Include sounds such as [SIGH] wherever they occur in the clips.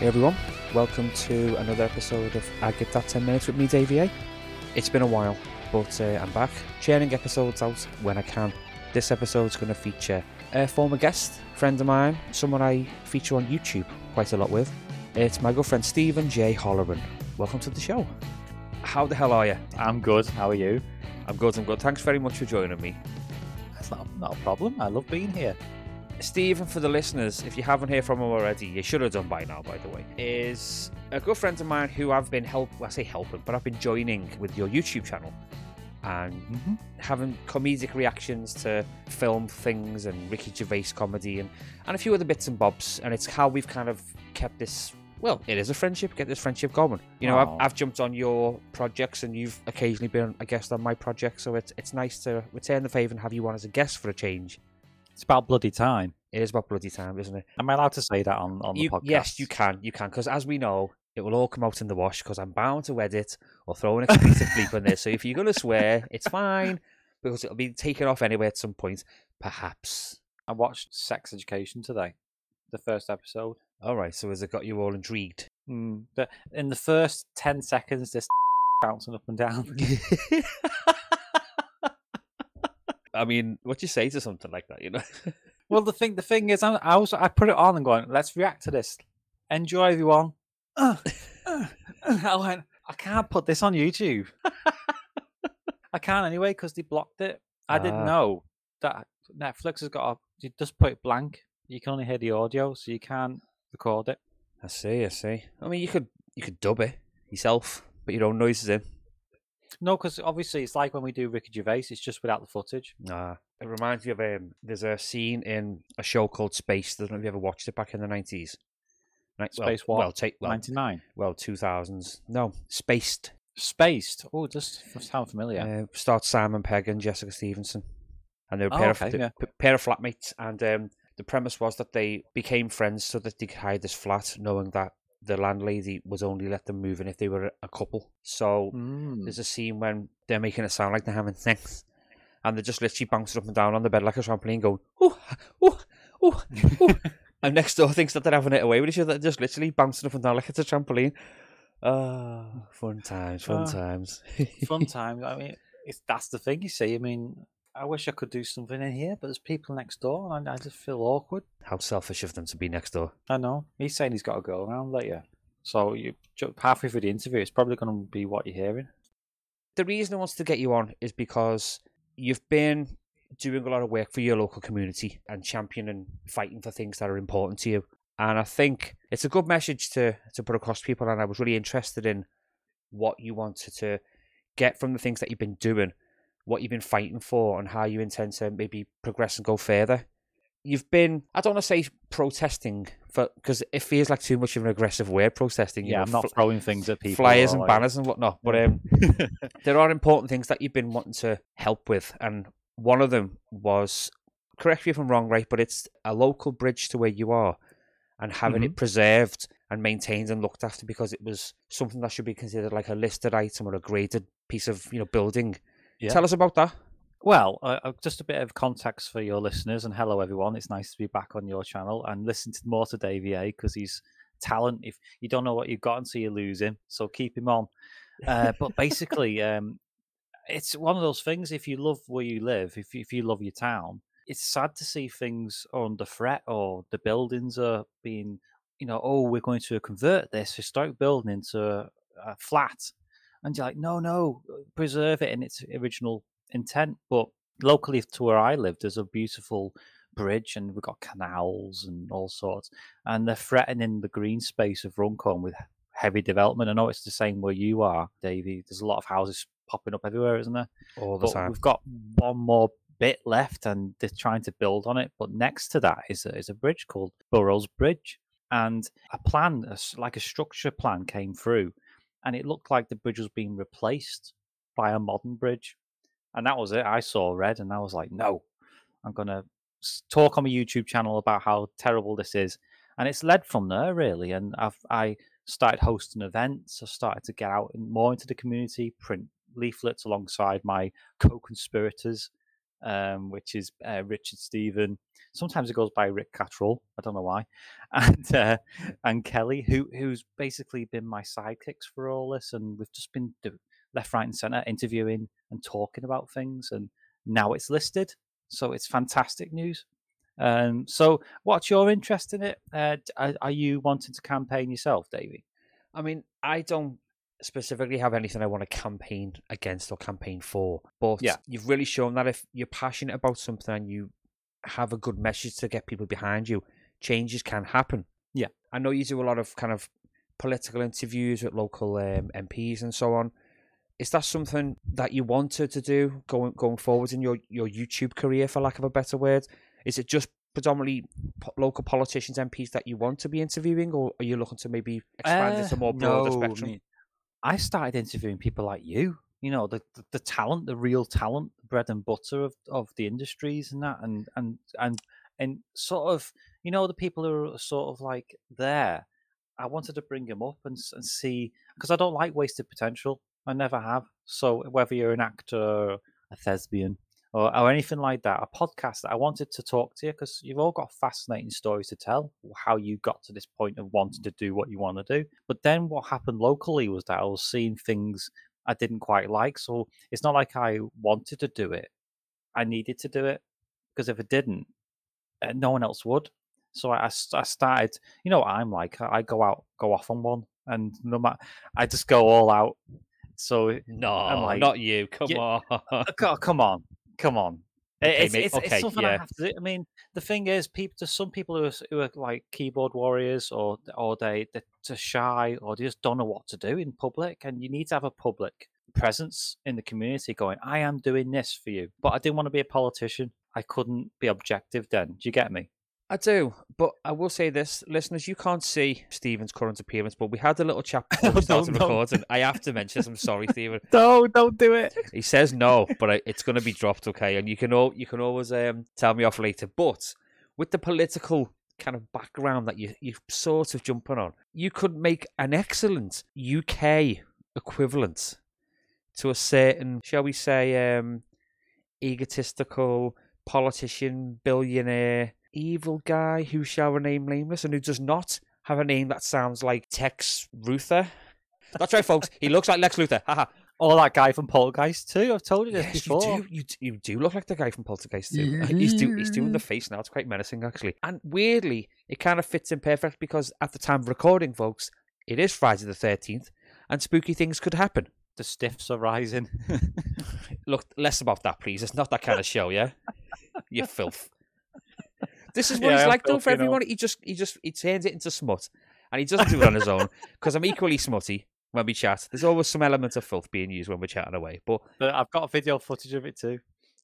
Hey everyone, welcome to another episode of I Get That 10 Minutes with me, Davey A. It's been a while, but uh, I'm back, churning episodes out when I can. This episode's going to feature a former guest, friend of mine, someone I feature on YouTube quite a lot with. It's my good friend Stephen J. Holleran. Welcome to the show. How the hell are you? I'm good. How are you? I'm good, I'm good. Thanks very much for joining me. That's not, not a problem. I love being here. Stephen, for the listeners, if you haven't heard from him already, you should have done by now, by the way, is a good friend of mine who I've been help. Well, I say helping, but I've been joining with your YouTube channel and Mm-hmm. having comedic reactions to film things and Ricky Gervais comedy and, and a few other bits and bobs. And it's how we've kind of kept this. Well, it is a friendship. Get this friendship going. You know, I've, I've jumped on your projects, and you've occasionally been a guest on my project. So it's it's nice to return the favour and have you on as a guest for a change. It's about bloody time. It is about bloody time, isn't it? Am I allowed to say that on, on the podcast? yes, you can. You can. Because as we know, it will all come out in the wash because I'm bound to edit or throw an explicit bleep in there. So if you're going to swear, it's fine because it'll be taken off anyway at some point. Perhaps. I watched Sex Education today, the first episode. All right. So has it got you all intrigued? Mm, the, in the first 10 seconds, this [LAUGHS] bouncing up and down. [LAUGHS] I mean, what you say to something like that, you know? [LAUGHS] well, the thing the thing is, I, I, was, I put it on and going, let's react to this. Enjoy, everyone. Uh, uh. I went, I can't put this on YouTube. I can't anyway because they blocked it. I Ah. didn't know that Netflix has got a, you just put it blank. You can only hear the audio, so you can't record it. I see. I see. I mean, you could you could dub it yourself, put your own noises in. No, because obviously it's like when we do Ricky Gervais, it's just without the footage. Nah. It reminds me of um. There's a scene in a show called Space. I don't know if you ever watched it back in the nineties. Right, Space well, what? Well, take well, 99. well, two thousands. No, Spaced. Spaced. Oh, it does sound familiar. Uh, starts Simon Pegg and Jessica Stevenson, and they were a Oh, pair, okay, of, yeah. p- pair of flatmates. And um, the premise was that they became friends so that they could hide this flat, knowing that the landlady would only let them move in if they were a couple. So Mm. there's a scene when they're making it sound like they're having sex, and they're just literally bouncing up and down on the bed like a trampoline, going oh oh oh oh. and next door thinks that they're having it away with each other, they're just literally bouncing up and down like it's a trampoline. Ah, fun times, fun Ah. times. [LAUGHS] Fun time. I mean, it's, that's the thing you see. I mean, I wish I could do something in here, but there's people next door, and I, I just feel awkward. How selfish of them to be next door. I know. He's saying he's got to go around later. So you halfway through the interview, it's probably going to be what you're hearing. The reason I wants to get you on is because you've been doing a lot of work for your local community and championing, fighting for things that are important to you. And I think it's a good message to to put across to people. And I was really interested in what you wanted to get from the things that you've been doing, what you've been fighting for, and how you intend to maybe progress and go further. You've been, I don't want to say protesting, for because it feels like too much of an aggressive word, protesting. Yeah, know, I'm not fl- throwing things at people. flyers and like- banners and whatnot. But um, [LAUGHS] there are important things that you've been wanting to help with, and one of them was correct me if I'm wrong, right? But it's a local bridge to where you are, and having it preserved and maintained and looked after because it was something that should be considered like a listed item or a graded piece of you know building. Yeah. Tell us about that. Well, uh, uh, just a bit of context for your listeners, and hello everyone. It's nice to be back on your channel and listen to more to Davey A because he's talent. If you don't know what you've got until you lose him, so keep him on. Uh, [LAUGHS] but basically, um, it's one of those things. If you love where you live, if you, if you love your town, it's sad to see things under threat or the buildings are being, you know, oh, we're going to convert this historic building into a flat, and you're like, no, no, uh, preserve it in its original intent. But locally to where I live, there's a beautiful bridge and we've got canals and all sorts. And they're threatening the green space of Runcorn with heavy development. I know it's the same where you are, Davey. There's a lot of houses popping up everywhere, isn't there? All the But time. we've got one more bit left and they're trying to build on it. But next to that is a, is a bridge called Burrows Bridge. And a plan, like a structure plan, came through, and it looked like the bridge was being replaced by a modern bridge. And that was it. I saw red, and I was like, "No, I'm gonna talk on my YouTube channel about how terrible this is." And it's led from there, really. And I've I started hosting events. I started to get out more into the community, print leaflets alongside my co-conspirators, um, which is uh, Richard Stephen. Sometimes it goes by Rick Cattrall. I don't know why, [LAUGHS] and uh, and Kelly, who who's basically been my sidekicks for all this, and we've just been do- left, right, and center interviewing and talking about things, and now it's listed, so it's fantastic news. Um, so, what's your interest in it? Uh, are, are you wanting to campaign yourself, Davey? I mean, I don't specifically have anything I want to campaign against or campaign for. But yeah. you've really shown that if you're passionate about something and you have a good message to get people behind you, changes can happen. Yeah. I know you do a lot of kind of political interviews with local um, MPs and so on. Is that something that you wanted to do going going forward in your, your YouTube career, for lack of a better word? Is it just predominantly po- local politicians, MPs that you want to be interviewing, or are you looking to maybe expand uh, it to more broader no, spectrum? Mean, I started interviewing people like you. You know, the, the, the talent, the real talent, bread and butter of, of the industries and that, and and and and sort of, you know, the people who are sort of like there. I wanted to bring them up and and see because I don't like wasted potential. I never have. So whether you're an actor, a thespian, or, or anything like that, a podcast, that I wanted to talk to you because you've all got fascinating stories to tell, how you got to this point of wanting to do what you want to do. But then what happened locally was that I was seeing things I didn't quite like. So it's not like I wanted to do it, I needed to do it because if it didn't, eh, no one else would. So I, I started, you know, what I'm like, I go out, go off on one, and no matter, I just go all out. So no, am like, not you. Come yeah, on, uh, come on, Come on. Okay, it's, it's, okay, it's, something yeah. I have to do. I mean, the thing is, people. There's some people who are, who are like keyboard warriors, or or they they're shy, or they just don't know what to do in public. And you need to have a public presence in the community, going, "I am doing this for you," but I didn't want to be a politician. I couldn't be objective. Then, do you get me? I do, but I will say this, listeners, you can't see Stephen's current appearance, but we had a little chat before [LAUGHS] we started no, recording. I have to mention this. I'm sorry, Stephen. [LAUGHS] no, don't do it. [LAUGHS] He says no, but it's going to be dropped, okay? And you can all you can always um, tell me off later. But with the political kind of background that you you sort of jumping on, you could make an excellent UK equivalent to a certain, shall we say, um, egotistical politician, billionaire evil guy who shall remain nameless and who does not have a name that sounds like Tex Ruther. That's right, folks. He looks like Lex Luthor. Haha. Or that guy from Poltergeist too. I've told you this yes, before. You do, you, you do look like the guy from Poltergeist too. Yeah. He's, do, he's doing the face now. It's quite menacing, actually. And weirdly, it kind of fits in perfect because at the time of recording, folks, it is Friday the 13th and spooky things could happen. The stiffs are rising. [LAUGHS] look, less about that, please. It's not that kind of show, yeah? you filth. This is what yeah, he's like though for everyone. Know. He just he just he turns it into smut, and he doesn't do it on his own [LAUGHS] because I'm equally smutty when we chat. There's always some element of filth being used when we're chatting away. But, but I've got video footage of it too.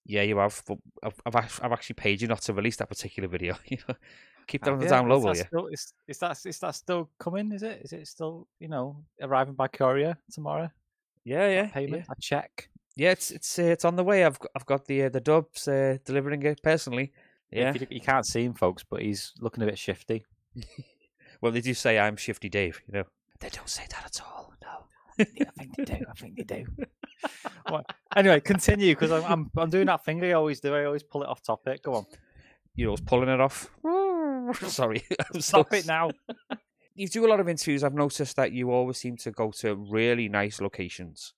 Yeah, you have. But I've, I've, I've actually paid you not to release that particular video. [LAUGHS] Keep that on the down low, will you? Still, is, is that is that still coming? Is it? Is it still you know arriving by courier tomorrow? Yeah, yeah. A payment, yeah. a check. Yeah, it's it's uh, it's on the way. I've got, I've got the uh, the dubs uh, delivering it personally. Yeah, you, you, can't see him, folks, but he's looking a bit shifty. [LAUGHS] well, they do say I'm Shifty Dave. You know, they don't say that at all. No, [LAUGHS] I think they do. I think they do. well, anyway, continue because I'm, I'm I'm doing that thing I always do. I always pull it off topic. Go on. You're always pulling it off. [LAUGHS] Sorry, stop it now. you do a lot of interviews. I've noticed that you always seem to go to really nice locations.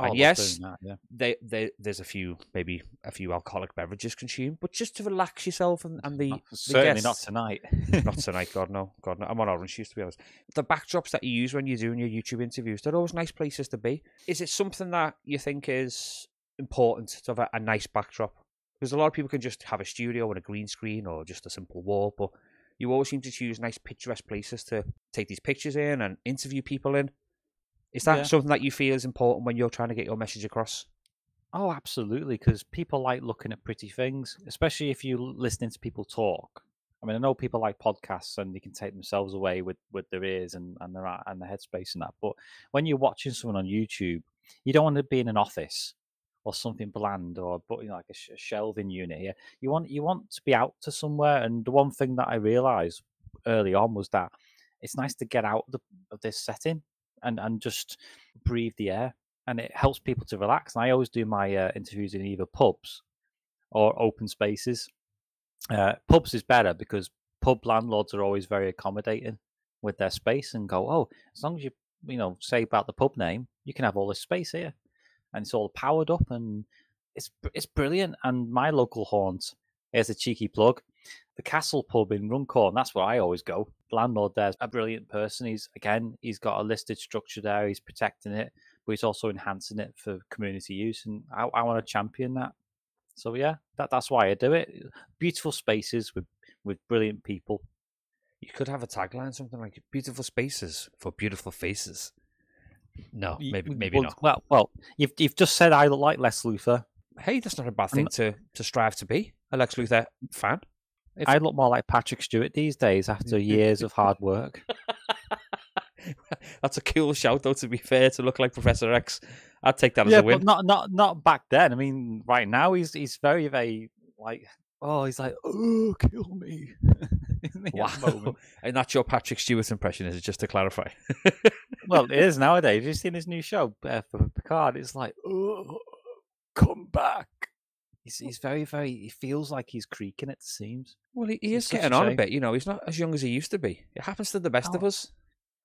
Oh, and yes, that, yeah. they, they, there's a few, maybe a few alcoholic beverages consumed, but just to relax yourself and, and the, the certainly guests, [LAUGHS] not tonight. [LAUGHS] not tonight, God no, God no. I'm on orange juice to be honest. The backdrops that you use when you're doing your YouTube interviews, they're always nice places to be. Is it something that you think is important to have a, a nice backdrop? Because a lot of people can just have a studio and a green screen or just a simple wall, but you always seem to choose nice picturesque places to take these pictures in and interview people in. Is that yeah. something that you feel is important when you're trying to get your message across? Oh, absolutely, because people like looking at pretty things, especially if you're listening to people talk. I mean, I know people like podcasts and they can take themselves away with, with their ears and, and their and their headspace and that. But when you're watching someone on YouTube, you don't want to be in an office or something bland or but you know, like a, sh- a shelving unit here. You want you want to be out to somewhere. And the one thing that I realized early on was that it's nice to get out of, the, of this setting and and just breathe the air, and it helps people to relax. And I always do my uh, interviews in either pubs or open spaces. Uh, pubs is better because pub landlords are always very accommodating with their space and go, oh, as long as you you know say about the pub name, you can have all this space here, and it's all powered up and it's it's brilliant. And my local haunt, here's a cheeky plug, the Castle Pub in Runcorn. That's where I always go. The landlord there's a brilliant person. He's again, he's got a listed structure there. He's protecting it, but he's also enhancing it for community use, and I, I want to champion that. So yeah, that that's why I do it. Beautiful spaces with with brilliant people. You could have a tagline, something like "Beautiful spaces for beautiful faces." No, maybe maybe well, not. Well, well, you've you've just said I look like Lex Luthor. Hey, that's not a bad I'm thing to to strive to be. A Lex Luthor fan. If- I look more like Patrick Stewart these days after [LAUGHS] years of hard work. [LAUGHS] That's a cool shout, though. To be fair, to look like Professor X, I'd take that as yeah, a win. but not not not back then. I mean, right now he's he's very very like oh he's like oh kill me. Isn't he at the Wow, [LAUGHS] and that's your Patrick Stewart impression, is it? Just to clarify. well, it is nowadays. Have you seen his new show uh, for Picard? It's like oh come back. He's he's very very. He feels like he's creaking at the seams. well, he, he is a getting on a bit. You know, he's not as young as he used to be. It happens to the best of Oh. us.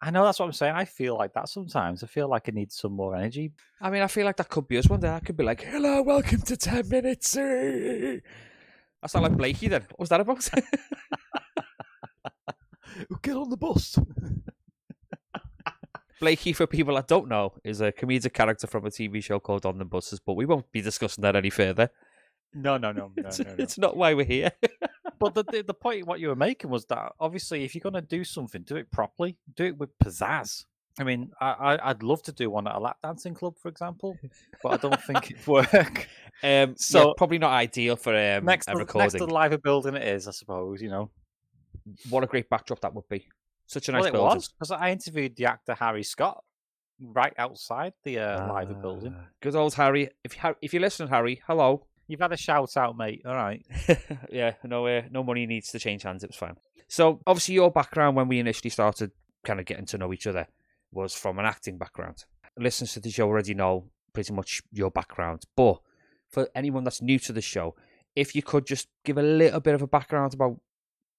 I know that's what I'm saying. I feel like that sometimes. I feel like I need some more energy. I mean, I feel like that could be us one day. I could be like, "Hello, welcome to Ten Minutes." eh." I sound like Blakey. Then what was that about? [LAUGHS] Get on the bus. [LAUGHS] Blakey, for people that don't know, is a comedic character from a TV show called On the Buses, but we won't be discussing that any further. No, no, no, no, it's, no, no. it's not why we're here. [LAUGHS] But the, the the point what you were making was that obviously if you're gonna do something, do it properly, do it with pizzazz. I mean, I, I I'd love to do one at a lap dancing club, for example, but I don't think it'd [LAUGHS] work. Um, so So- probably not ideal for um, next, a to, recording. next to the Liver Building, it is, I suppose. You know, What a great backdrop that would be. Such a nice well, it building. because I interviewed the actor Harry Scott right outside the uh, Liver Building. Ah, Good old Harry. If you, if you're listening, Harry, hello. You've had a shout out, mate. All right. [LAUGHS] yeah, no, uh, no money needs to change hands. It was fine. So, obviously, your background when we initially started kind of getting to know each other was from an acting background. Listeners to the show already know pretty much your background. But for anyone that's new to the show, if you could just give a little bit of a background about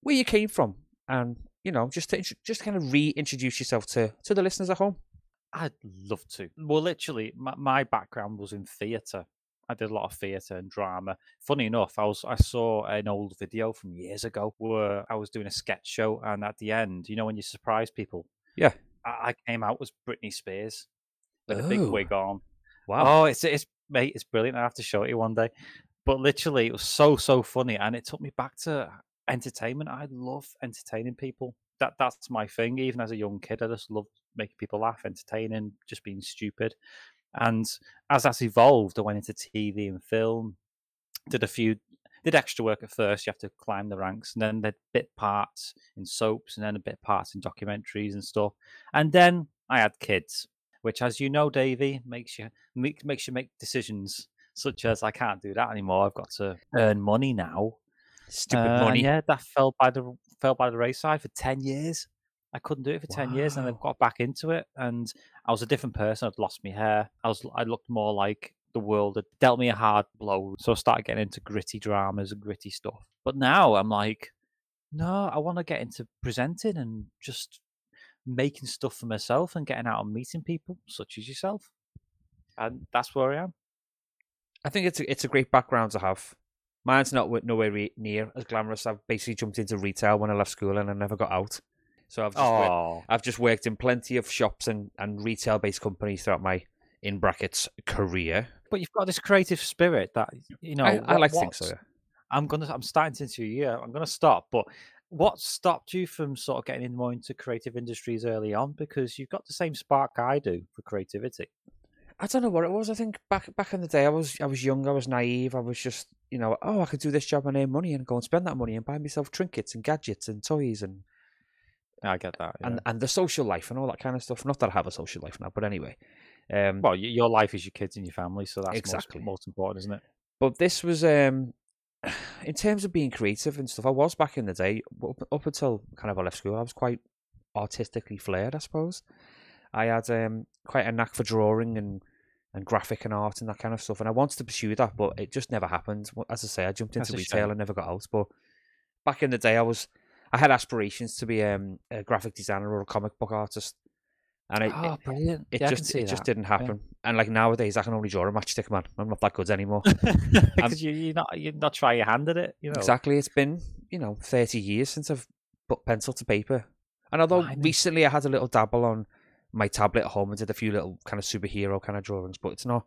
where you came from and, you know, just to, intro- just kind of reintroduce yourself to, to the listeners at home. I'd love to. Well, literally, my, my background was in theatre. I did a lot of theatre and drama. Funny enough, I was I saw an old video from years ago where I was doing a sketch show, and at the end, you know, when you surprise people, Yeah. I, I came out as Britney Spears with a big Oh. wig on. Wow. Oh, it's it's mate, it's brilliant. I have to show it you one day. But literally, it was so so funny, and it took me back to entertainment. I love entertaining people. That that's my thing. Even as a young kid, I just loved making people laugh, entertaining, just being stupid. And as that's evolved, I went into TV and film. Did a few, did extra work at first. You have to climb the ranks, and then did bit parts in soaps, and then a bit parts in documentaries and stuff. And then I had kids, which, as you know, Davey, makes you make, makes you make decisions such as I can't do that anymore. I've got to earn money now. Stupid Uh, money. Yeah, that fell by the fell by the wayside for ten years. I couldn't do it for ten years, and I've got back into it. And I was a different person. I'd lost my hair. I was. I looked more like the world had dealt me a hard blow. So I started getting into gritty dramas and gritty stuff. But now I'm like, no, I want to get into presenting and just making stuff for myself and getting out and meeting people such as yourself. And that's where I am. I think it's a, it's a great background to have. Mine's not nowhere re- near as glamorous. I've basically jumped into retail when I left school and I never got out. So I've just wor- Oh, I've just worked in plenty of shops and, and retail based companies throughout my in brackets career. but you've got this creative spirit that you know. I, I like to think so. Yeah. I'm gonna. I'm starting to interview you. I'm gonna stop. But what stopped you from sort of getting in more into creative industries early on? Because you've got the same spark I do for creativity. I don't know what it was. I think back back in the day, I was I was young, I was naive. I was just you know, oh, I could do this job and earn money and go and spend that money and buy myself trinkets and gadgets and toys and I get that. yeah. and, and the social life and all that kind of stuff. Not that I have a social life now, but anyway. Um, well, your life is your kids and your family, so that's Exactly. most, most important, isn't it? But this was um [SIGHS] in terms of being creative and stuff. I was back in the day up, up until kind of I left school. I was quite artistically flared, I suppose. I had um quite a knack for drawing and and graphic and art and that kind of stuff. And I wanted to pursue that, but it just never happened. As I say, I jumped into a retail and never got out. But back in the day, I was I had aspirations to be um, a graphic designer or a comic book artist, and it, it, oh, brilliant! it yeah, just I can see it just didn't happen. And like nowadays, I can only draw a matchstick man. I'm not that good anymore. [LAUGHS] because you, you're not you're not trying your hand at it. You know, Exactly. It's been, you know, 30 years since I've put pencil to paper. And although recently I had a little dabble on my tablet at home and did a few little kind of superhero kind of drawings, but it's not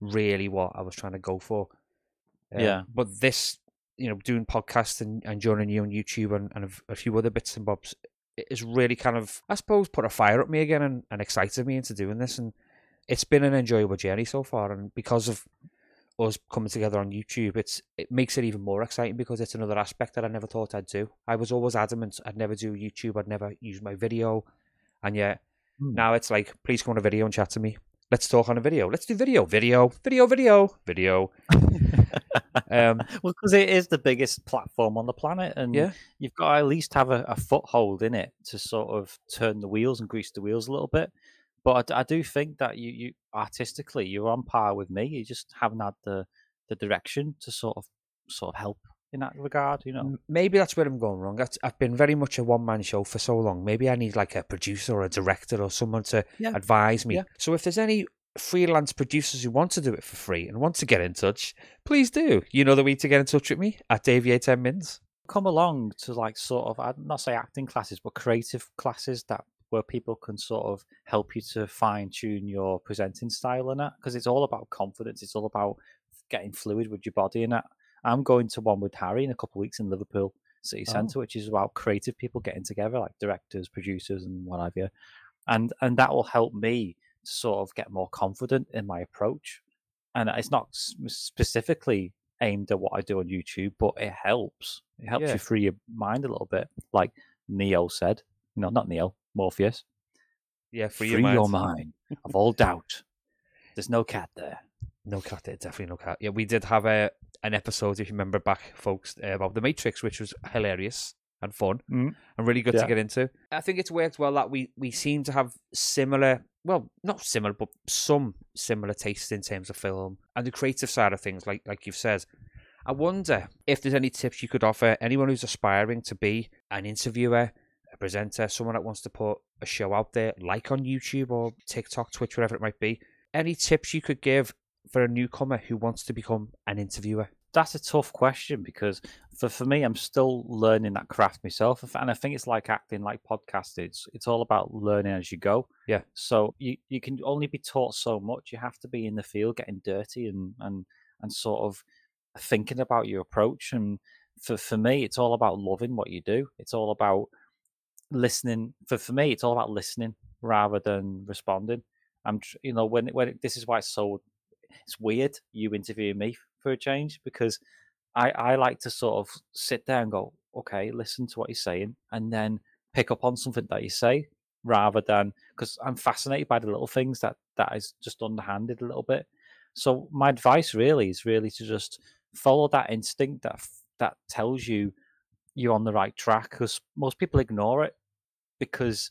really what I was trying to go for. Um, Yeah. But this, you know, doing podcasts and, and joining you on YouTube and, and a, a few other bits and bobs it has really kind of, I suppose, put a fire up me again and, and excited me into doing this. And it's been an enjoyable journey so far. And because of us coming together on YouTube, it's it makes it even more exciting because it's another aspect that I never thought I'd do. I was always adamant I'd never do YouTube, I'd never use my video, and yet Hmm. now it's like, please come on a video and chat to me. Let's talk on a video. Let's do video, video, video, video, video. [LAUGHS] Um, [LAUGHS] well, because it is the biggest platform on the planet, and yeah, you've got to at least have a, a foothold in it to sort of turn the wheels and grease the wheels a little bit. But I, I do think that you, you artistically you're on par with me. You just haven't had the the direction to sort of sort of help in that regard. You know, maybe that's where I'm going wrong. I've, I've been very much a one man show for so long. Maybe I need like a producer or a director or someone to Yeah. advise me. Yeah. So if there's any freelance producers who want to do it for free and want to get in touch, please do. You know the way to get in touch with me at Davey 10 Mins. come along to like sort of I'd not say acting classes, but creative classes that where people can sort of help you to fine tune your presenting style and that because it's all about confidence. It's all about getting fluid with your body and that. I'm going to one with Harry in a couple of weeks in Liverpool City Oh. Centre, which is about creative people getting together, like directors, producers, and what have you. And and that will help me sort of get more confident in my approach. And it's not specifically aimed at what I do on YouTube, but it helps. It helps Yeah. you free your mind a little bit, like Neo said. No, not Neo, Morpheus. Yeah, free, Free, your, your mind. mind of [LAUGHS] all doubt. There's no cat there. No cat, there, definitely no cat. Yeah, we did have a an episode, if you remember back, folks, um, about The Matrix, which was hilarious and fun Mm. and really good Yeah. to get into. I think it's worked well that we we seem to have similar, well, not similar, but some similar tastes in terms of film and the creative side of things, like like you've said. I wonder if there's any tips you could offer anyone who's aspiring to be an interviewer, a presenter, someone that wants to put a show out there, like on YouTube or TikTok, Twitch, whatever it might be. Any tips you could give for a newcomer who wants to become an interviewer? That's a tough question because for, for me, I'm still learning that craft myself. And I think it's like acting, like podcasting. It's, it's all about learning as you go. Yeah. So you, you can only be taught so much. You have to be in the field getting dirty and, and, and sort of thinking about your approach. And for, for me, it's all about loving what you do. It's all about listening. For, for me, it's all about listening rather than responding. I'm, you know, when, when this is why it's so it's weird you interviewing me for a change because I, I like to sort of sit there and go, okay, listen to what he's saying, and then pick up on something that you say rather than because I'm fascinated by the little things that that is just underhanded a little bit. So my advice really is really to just follow that instinct that that tells you you're on the right track because most people ignore it because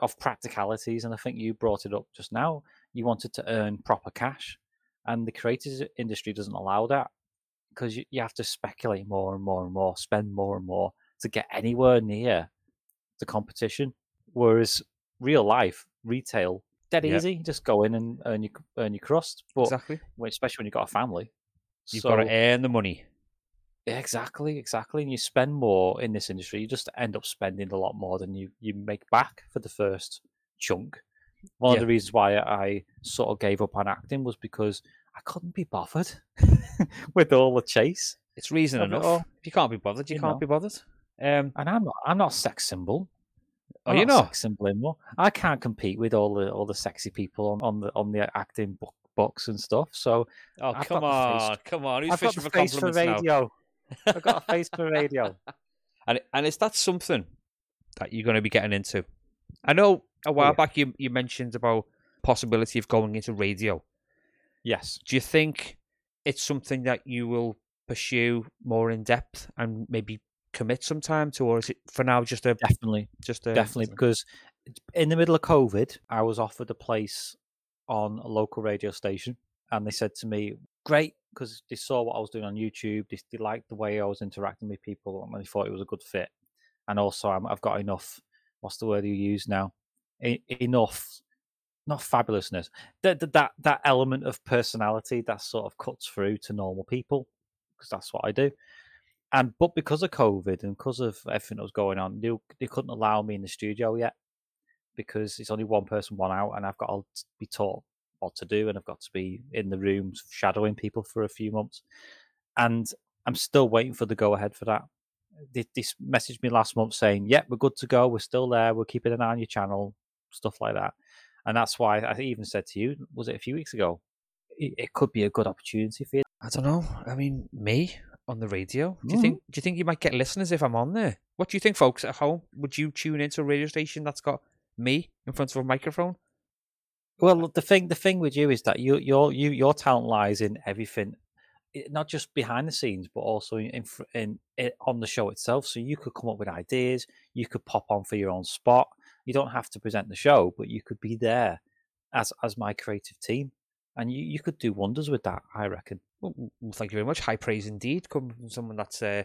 of practicalities and I think you brought it up just now you wanted to earn proper cash and the creators industry doesn't allow that because you, you have to speculate more and more and more spend more and more to get anywhere near the competition whereas real life retail dead Yeah. easy just go in and earn your earn your crust but Exactly. especially when you've got a family You've So- got to earn the money. Exactly, exactly. And you spend more in this industry, you just end up spending a lot more than you, you make back for the first chunk. One Yeah. of the reasons why I sort of gave up on acting was because I couldn't be bothered [LAUGHS] with all the chase. It's reason it enough. If you can't be bothered, you, You can't know. be bothered. Um, And I'm not I'm not a sex symbol. oh, you know, sex symbol anymore. I can't compete with all the all the sexy people on, on the on the acting book, books and stuff. So oh I've come got on, come on, who's I've got fishing the for face for radio. I've got a face for radio. [LAUGHS] And and is that something that you're going to be getting into? I know a oh, while yeah. back you you mentioned about possibility of going into radio. Yes. Do you think it's something that you will pursue more in depth and maybe commit some time to, or is it for now just a Definitely. just a definitely because in the middle of COVID, I was offered a place on a local radio station, and they said to me, "Great," because they saw what I was doing on YouTube. They, they liked the way I was interacting with people, and they thought it was a good fit. And also, i have got enough. What's the word you use now? E- enough, not fabulousness. That, that that element of personality that sort of cuts through to normal people, because that's what I do. And but because of COVID and because of everything that was going on, they, they couldn't allow me in the studio yet because it's only one person, one out, and I've got to be taught what to do, and I've got to be in the rooms shadowing people for a few months, and I'm still waiting for the go ahead for that. They, they messaged me last month saying, "Yep, yeah, we're good to go. We're still there. We're keeping an eye on your channel, stuff like that." And that's why I even said to you, was it a few weeks ago? It, it could be a good opportunity for you. I don't know. I mean, me on the radio. Do you mm think? Do you think you might get listeners if I'm on there? What do you think, folks at home? Would you tune into a radio station that's got me in front of a microphone? Well, the thing the thing with you is that you your you your talent lies in everything, not just behind the scenes, but also in, in, in, in on the show itself. So you could come up with ideas. You could pop on for your own spot. You don't have to present the show, but you could be there as as my creative team, and you you could do wonders with that. I reckon. Well, thank you very much. High praise indeed, coming from someone that's uh,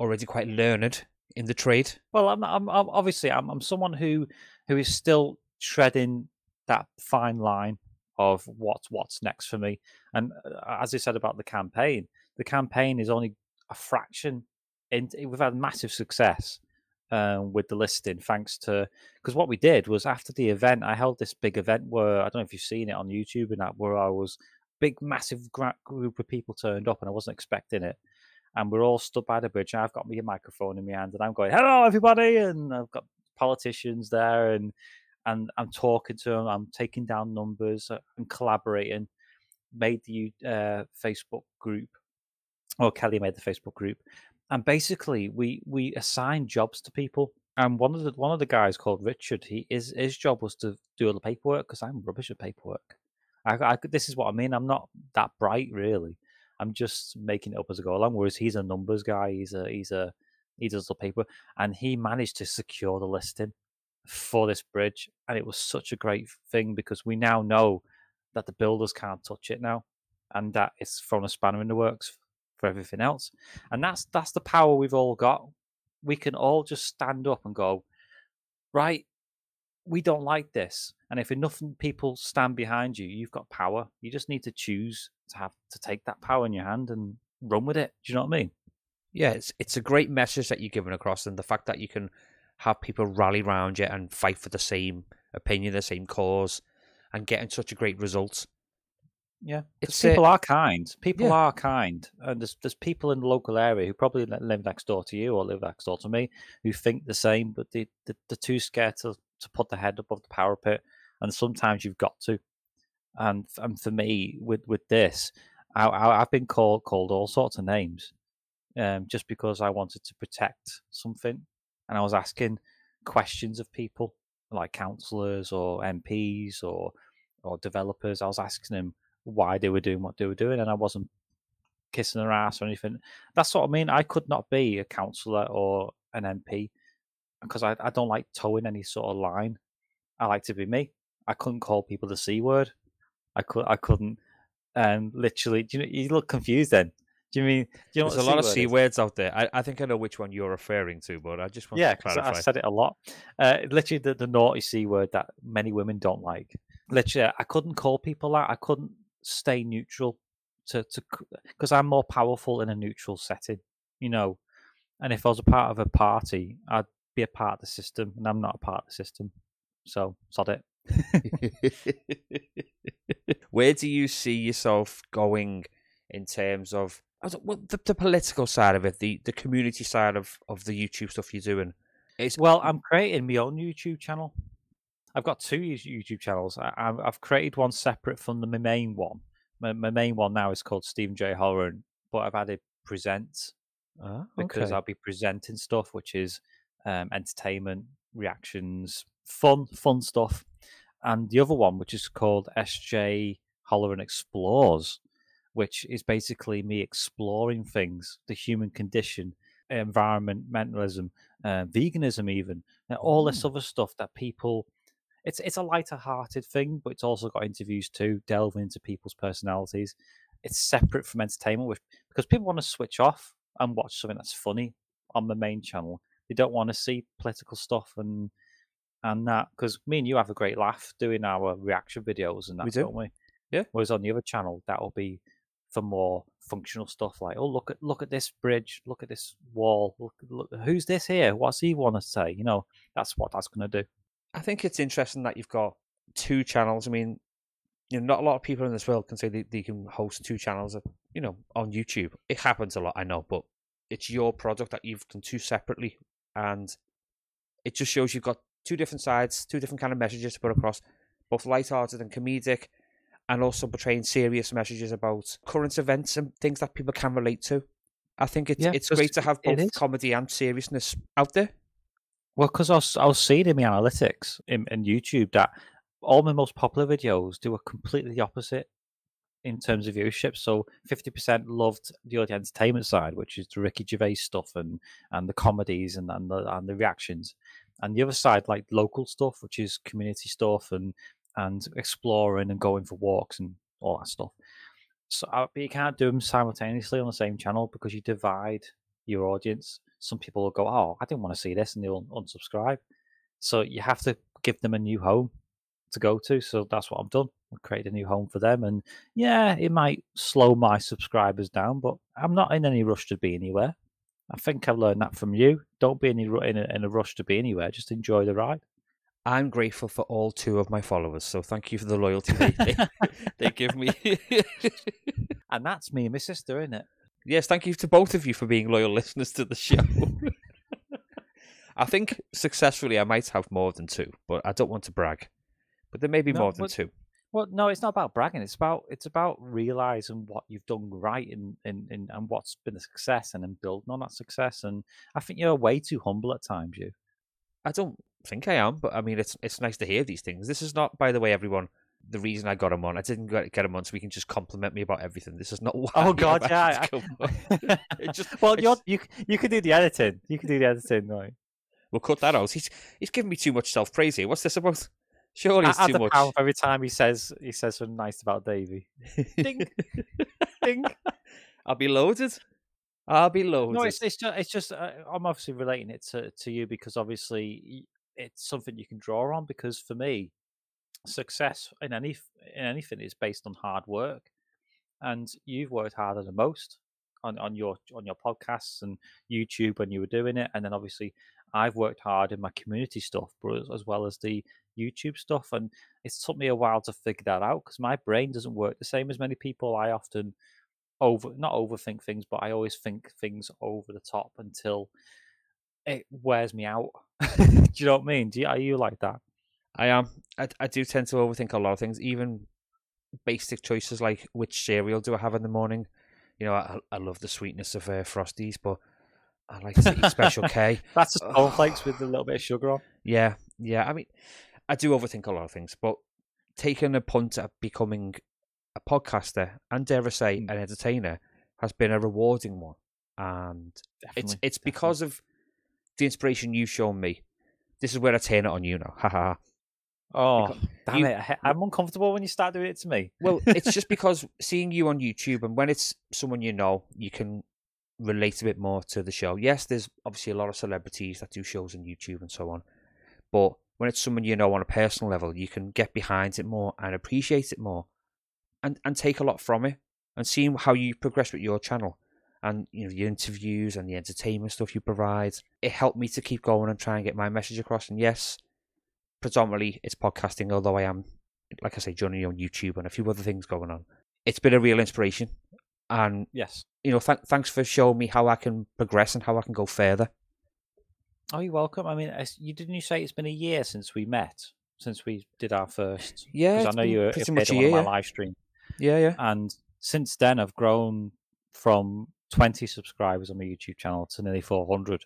already quite learned in the trade. Well, I'm, I'm, I'm obviously I'm, I'm someone who who is still treading that fine line of what's what's next for me. And uh, as I said about the campaign, the campaign is only a fraction. In, we've had massive success um, with the listing, thanks to because what we did was after the event, I held this big event where I don't know if you've seen it on YouTube and that where I was big, massive group of people turned up, and I wasn't expecting it. And we're all stood by the bridge. And I've got my microphone in my hand, and I'm going, "Hello, everybody!" And I've got politicians there, and and I'm talking to them. I'm taking down numbers. Uh, collaborating. Made the uh, Facebook group, or Kelly made the Facebook group, and basically we we assigned jobs to people. And one of the one of the guys called Richard, he his his job was to do all the paperwork because I'm rubbish at paperwork. I, I, this is what I mean. I'm not that bright, really. I'm just making it up as I go along. Whereas he's a numbers guy. He's a he's a he does the paper, and he managed to secure the listing for this bridge, and it was such a great thing because we now know that the builders can't touch it now, and that it's thrown a spanner in the works for everything else. And that's that's the power we've all got. We can all just stand up and go, right, we don't like this. And if enough people stand behind you, you've got power. You just need to choose to have to take that power in your hand and run with it. Do you know what I mean? Yeah, it's it's a great message that you're giving across, and the fact that you can have people rally around you and fight for the same opinion, the same cause, and getting such a great result. Yeah, it's people uh, are kind. People yeah. are kind, and there's there's people in the local area who probably live next door to you or live next door to me who think the same, but they, they they're too scared to to put the head above the parapet, and sometimes you've got to. And and for me, with with this, I, I, have been called called all sorts of names, um, just because I wanted to protect something, and I was asking questions of people like councillors or MPs or or developers. I was asking them why they were doing what they were doing, and I wasn't kissing their ass or anything. That's what I mean. I could not be a councillor or an MP because I, I don't like toeing any sort of line. I like to be me. I couldn't call people the c word. I could I couldn't. Um, literally, you know, you look confused then. Do you mean? Do you know There's a lot of c words out there. I, I think I know which one you're referring to, but I just want yeah, to clarify. Yeah, I said it a lot. Uh, literally, the, the naughty c word that many women don't like. Literally, I couldn't call people that. I couldn't stay neutral to to because I'm more powerful in a neutral setting. You know, and if I was a part of a party, I'd be a part of the system, and I'm not a part of the system. So sod it. [LAUGHS] Where do you see yourself going in terms of well, the, the, political side of it, the, the community side of, of the YouTube stuff you're doing? It's, well, I'm creating my own YouTube channel. I've got two YouTube channels. I, have created one separate from the, my main one. My, my, main one now is called Stephen J. Holleran, but I've added present oh, okay. because I'll be presenting stuff, which is um, entertainment, reactions, fun, fun stuff. And the other one, which is called SJ Holloran Explores, which is basically me exploring things, the human condition, environmentalism, uh, veganism, even, and all this mm. other stuff that people it's it's a lighter hearted thing, but it's also got interviews too, delving into people's personalities. It's separate from entertainment, which because people want to switch off and watch something that's funny on the main channel. They don't want to see political stuff and and that because me and you have a great laugh doing our reaction videos and that, We do. not we? Yeah. Whereas on the other channel, that will be for more functional stuff like, oh look at look at this bridge, look at this wall, look, look who's this here? What's he want to say? You know, that's what that's going to do. I think it's interesting that you've got two channels. I mean, you know, not a lot of people in this world can say they, they can host two channels, of, you know, on YouTube. It happens a lot, I know, but it's your product that you've done two separately, and it just shows you've got two different sides, two different kind of messages to put across, both light-hearted and comedic, and also portraying serious messages about current events and things that people can relate to. I think it's Yeah, it's great to have both comedy and seriousness out there. Well, because I was, I was seeing in the analytics in, in YouTube that all my most popular videos do a completely the opposite in terms of viewership. So 50% loved the entertainment side, which is the Ricky Gervais stuff and, and the comedies and, and, the, and the reactions. And the other side, like local stuff, which is community stuff and, and exploring and going for walks and all that stuff. So but you can't do them simultaneously on the same channel because you divide your audience. Some people will go, "Oh, I didn't want to see this," and they'll unsubscribe. So you have to give them a new home to go to. So that's what I've done. I've created a new home for them, and yeah, it might slow my subscribers down, but I'm not in any rush to be anywhere. I think I've learned that from you. Don't be in in in a rush to be anywhere. Just enjoy the ride. I'm grateful for all two of my followers, so thank you for the loyalty they, they, [LAUGHS] they give me. [LAUGHS] And that's me and my sister, isn't it? yes, thank you to both of you for being loyal listeners to the show. [LAUGHS] I think successfully I might have more than two, but I don't want to brag. But there may be No, more than but- two. Well, no, it's not about bragging. It's about it's about realizing what you've done right and and, and, and what's been a success and then building on that success. And I think you're way too humble at times, you. I don't think I am, but I mean, it's it's nice to hear these things. This is not, by the way, everyone. The reason I got him on, I didn't get him on so we can just compliment me about everything. This is not why. Oh God, [LAUGHS] yeah. I- to come on. [LAUGHS] It just- well, you're, you you can do the editing. You can do the editing, right? We'll cut that out. He's he's giving me too much self praise here. What's this about? [LAUGHS] Surely it's too much. every time he says he says something nice about Davey. Ding, ding. I'll be loaded. I'll be loaded. No, it's it's just it's just uh, I'm obviously relating it to to you because obviously it's something you can draw on. Because for me, success in any in anything is based on hard work, and you've worked harder than most on on your on your podcasts and YouTube when you were doing it, and then obviously I've worked hard in my community stuff, but as, well as the YouTube stuff, and it's took me a while to figure that out because my brain doesn't work the same as many people. I often over not overthink things, but I always think things over the top until it wears me out. [LAUGHS] do you know what I mean? Do you, are you like that? I am. I, I do tend to overthink a lot of things, even basic choices like which cereal do I have in the morning. You know, I, I love the sweetness of uh, Frosties, but I like to eat Special [LAUGHS] K. That's just cornflakes with a little bit of sugar on. Yeah, yeah. I mean, I do overthink a lot of things, but taking a punt at becoming a podcaster and dare I say Mm. an entertainer has been a rewarding one, and Definitely. it's it's definitely. because of the inspiration you've shown me. This is where I turn it on you now. [LAUGHS] Ha ha. Oh, because damn you- it! I'm uncomfortable when you start doing it to me. Well, it's just [LAUGHS] because seeing you on YouTube and when it's someone you know, you can relate a bit more to the show. Yes, there's obviously a lot of celebrities that do shows on YouTube and so on, but when it's someone you know on a personal level, you can get behind it more and appreciate it more, and and take a lot from it. And seeing how you progress with your channel, and you know the interviews and the entertainment stuff you provide, it helped me to keep going and try and get my message across. And yes, predominantly it's podcasting, although I am like I say, joining you on YouTube and a few other things going on. It's been a real inspiration, and Yes. you know, th- thanks for showing me how I can progress and how I can go further. Oh, you're welcome. I mean, you didn't you say it's been a year since we met, since we did our first? Yeah, because I know you were pretty appeared much a on one of year. my live streams. Yeah, yeah. and since then I've grown from 20 subscribers on my YouTube channel to nearly 400,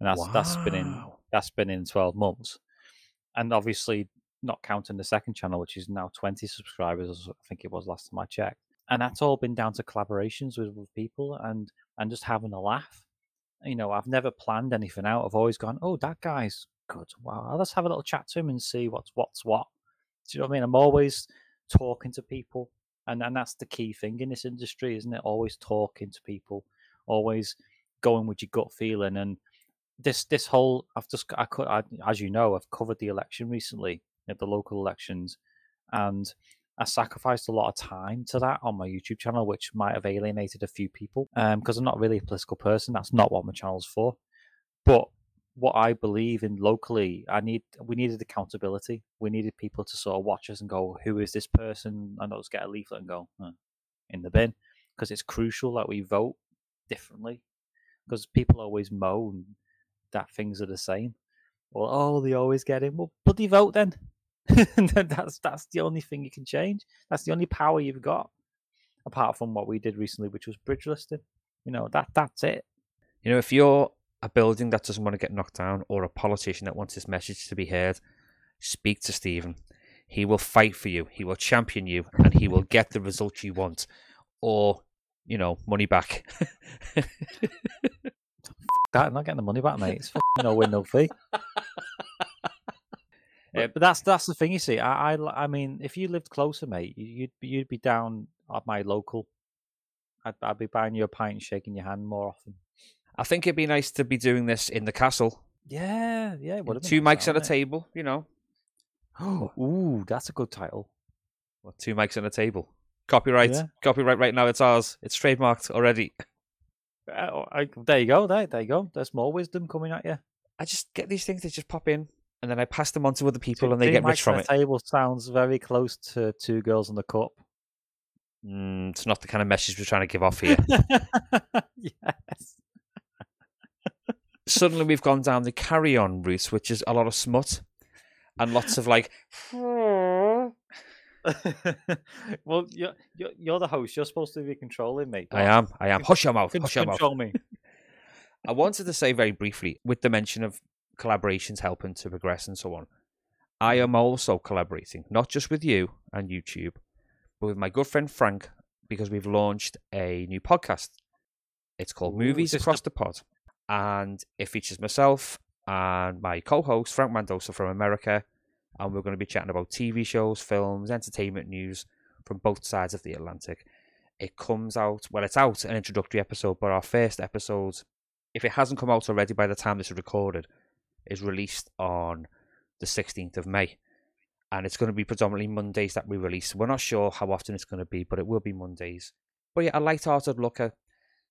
and that's that's been in that's been in 12 months, and obviously not counting the second channel, which is now 20 subscribers, as I think it was last time I checked, and that's all been down to collaborations with, with people and and just having a laugh. You know, I've never planned anything out. I've always gone, oh, that guy's good. Wow, let's have a little chat to him and see what's what's what. Do you know what I mean? I'm always talking to people, and and that's the key thing in this industry, isn't it? Always talking to people, always going with your gut feeling. And this this whole I've just I could I, as you know I've covered the election recently at the local elections, and I sacrificed a lot of time to that on my YouTube channel, which might have alienated a few people because um, I'm not really a political person. That's not what my channel's for. But what I believe in locally, I need we needed accountability. We needed people to sort of watch us and go, "Who is this person?" and not just get a leaflet and go in the bin because it's crucial that we vote differently because people always moan that things are the same. Well, oh, they always get in. Well, bloody vote [LAUGHS] then. that's that's the only thing you can change. That's the only power you've got, apart from what we did recently, which was bridge listing. You know that that's it. You know, if you're a building that doesn't want to get knocked down, or a politician that wants his message to be heard, speak to Stephen. He will fight for you. He will champion you, and he will get the result you want, or you know, money back. [LAUGHS] that I'm not getting the money back, mate. It's no win, no fee. [LAUGHS] But, but that's that's the thing you see. I, I I mean, if you lived closer, mate, you'd you'd be down at my local. I'd, I'd be buying you a pint and shaking your hand more often. I think it'd be nice to be doing this in the castle. Yeah, yeah. Two nice mics on a table, you know. Oh, [GASPS] ooh, that's a good title. Well, two mics on a table. Copyright, yeah. copyright. Right now, it's ours. It's trademarked already. Uh, I, there you go. There, there you go. There's more wisdom coming at you. I just get these things. They just pop in and then I pass them on to other people, and they get rich from it. Table sounds very close to two girls in the cup. Mm, it's not the kind of message we're trying to give off here. [LAUGHS] yes. Suddenly, we've gone down the carry-on route, which is a lot of smut and lots of like. [LAUGHS] well, you're, you're, you're the host. You're supposed to be controlling me. I am. I am. Hush your mouth. Hush your mouth. Control me. [LAUGHS] [LAUGHS] I wanted to say very briefly, with the mention of collaborations helping to progress and so on. I am also collaborating, not just with you and YouTube, but with my good friend Frank, because we've launched a new podcast. It's called Ooh, Movies Across the... the Pod. And it features myself and my co host, Frank Mendoza from America. And we're going to be chatting about TV shows, films, entertainment news from both sides of the Atlantic. It comes out, well, it's out, an introductory episode, but our first episode, if it hasn't come out already by the time this is recorded, is released on the 16th of May. And it's going to be predominantly Mondays that we release. We're not sure how often it's going to be, but it will be Mondays. But yeah, a light-hearted look at